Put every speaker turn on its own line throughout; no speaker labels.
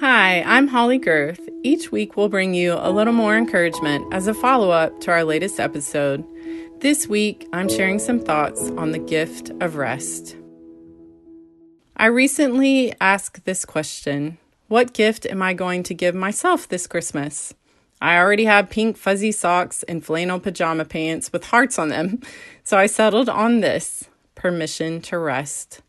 Hi, I'm Holly Gerth. Each week we'll bring you a little more encouragement as a follow up to our latest episode. This week I'm sharing some thoughts on the gift of rest. I recently asked this question What gift am I going to give myself this Christmas? I already have pink fuzzy socks and flannel pajama pants with hearts on them, so I settled on this permission to rest.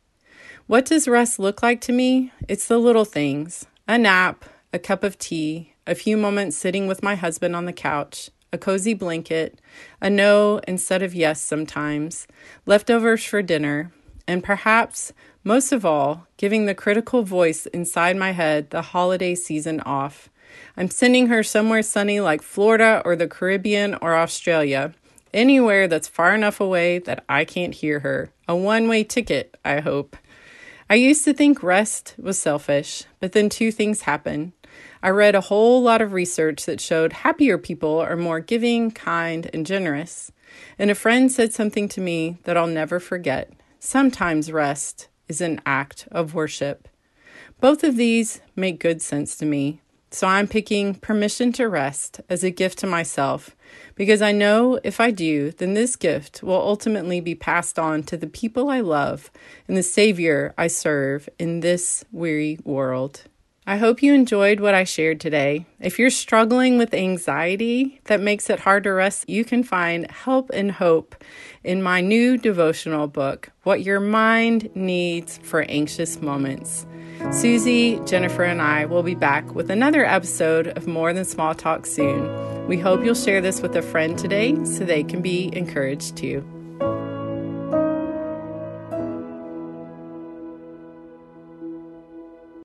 What does rest look like to me? It's the little things a nap, a cup of tea, a few moments sitting with my husband on the couch, a cozy blanket, a no instead of yes sometimes, leftovers for dinner, and perhaps, most of all, giving the critical voice inside my head the holiday season off. I'm sending her somewhere sunny like Florida or the Caribbean or Australia, anywhere that's far enough away that I can't hear her. A one way ticket, I hope. I used to think rest was selfish, but then two things happened. I read a whole lot of research that showed happier people are more giving, kind, and generous. And a friend said something to me that I'll never forget. Sometimes rest is an act of worship. Both of these make good sense to me. So I'm picking permission to rest as a gift to myself because I know if I do, then this gift will ultimately be passed on to the people I love and the Savior I serve in this weary world. I hope you enjoyed what I shared today. If you're struggling with anxiety that makes it hard to rest, you can find help and hope in my new devotional book, What Your Mind Needs for Anxious Moments. Suzie, Jennifer, and I will be back with another episode of More Than Small Talk soon. We hope you'll share this with a friend today so they can be encouraged too.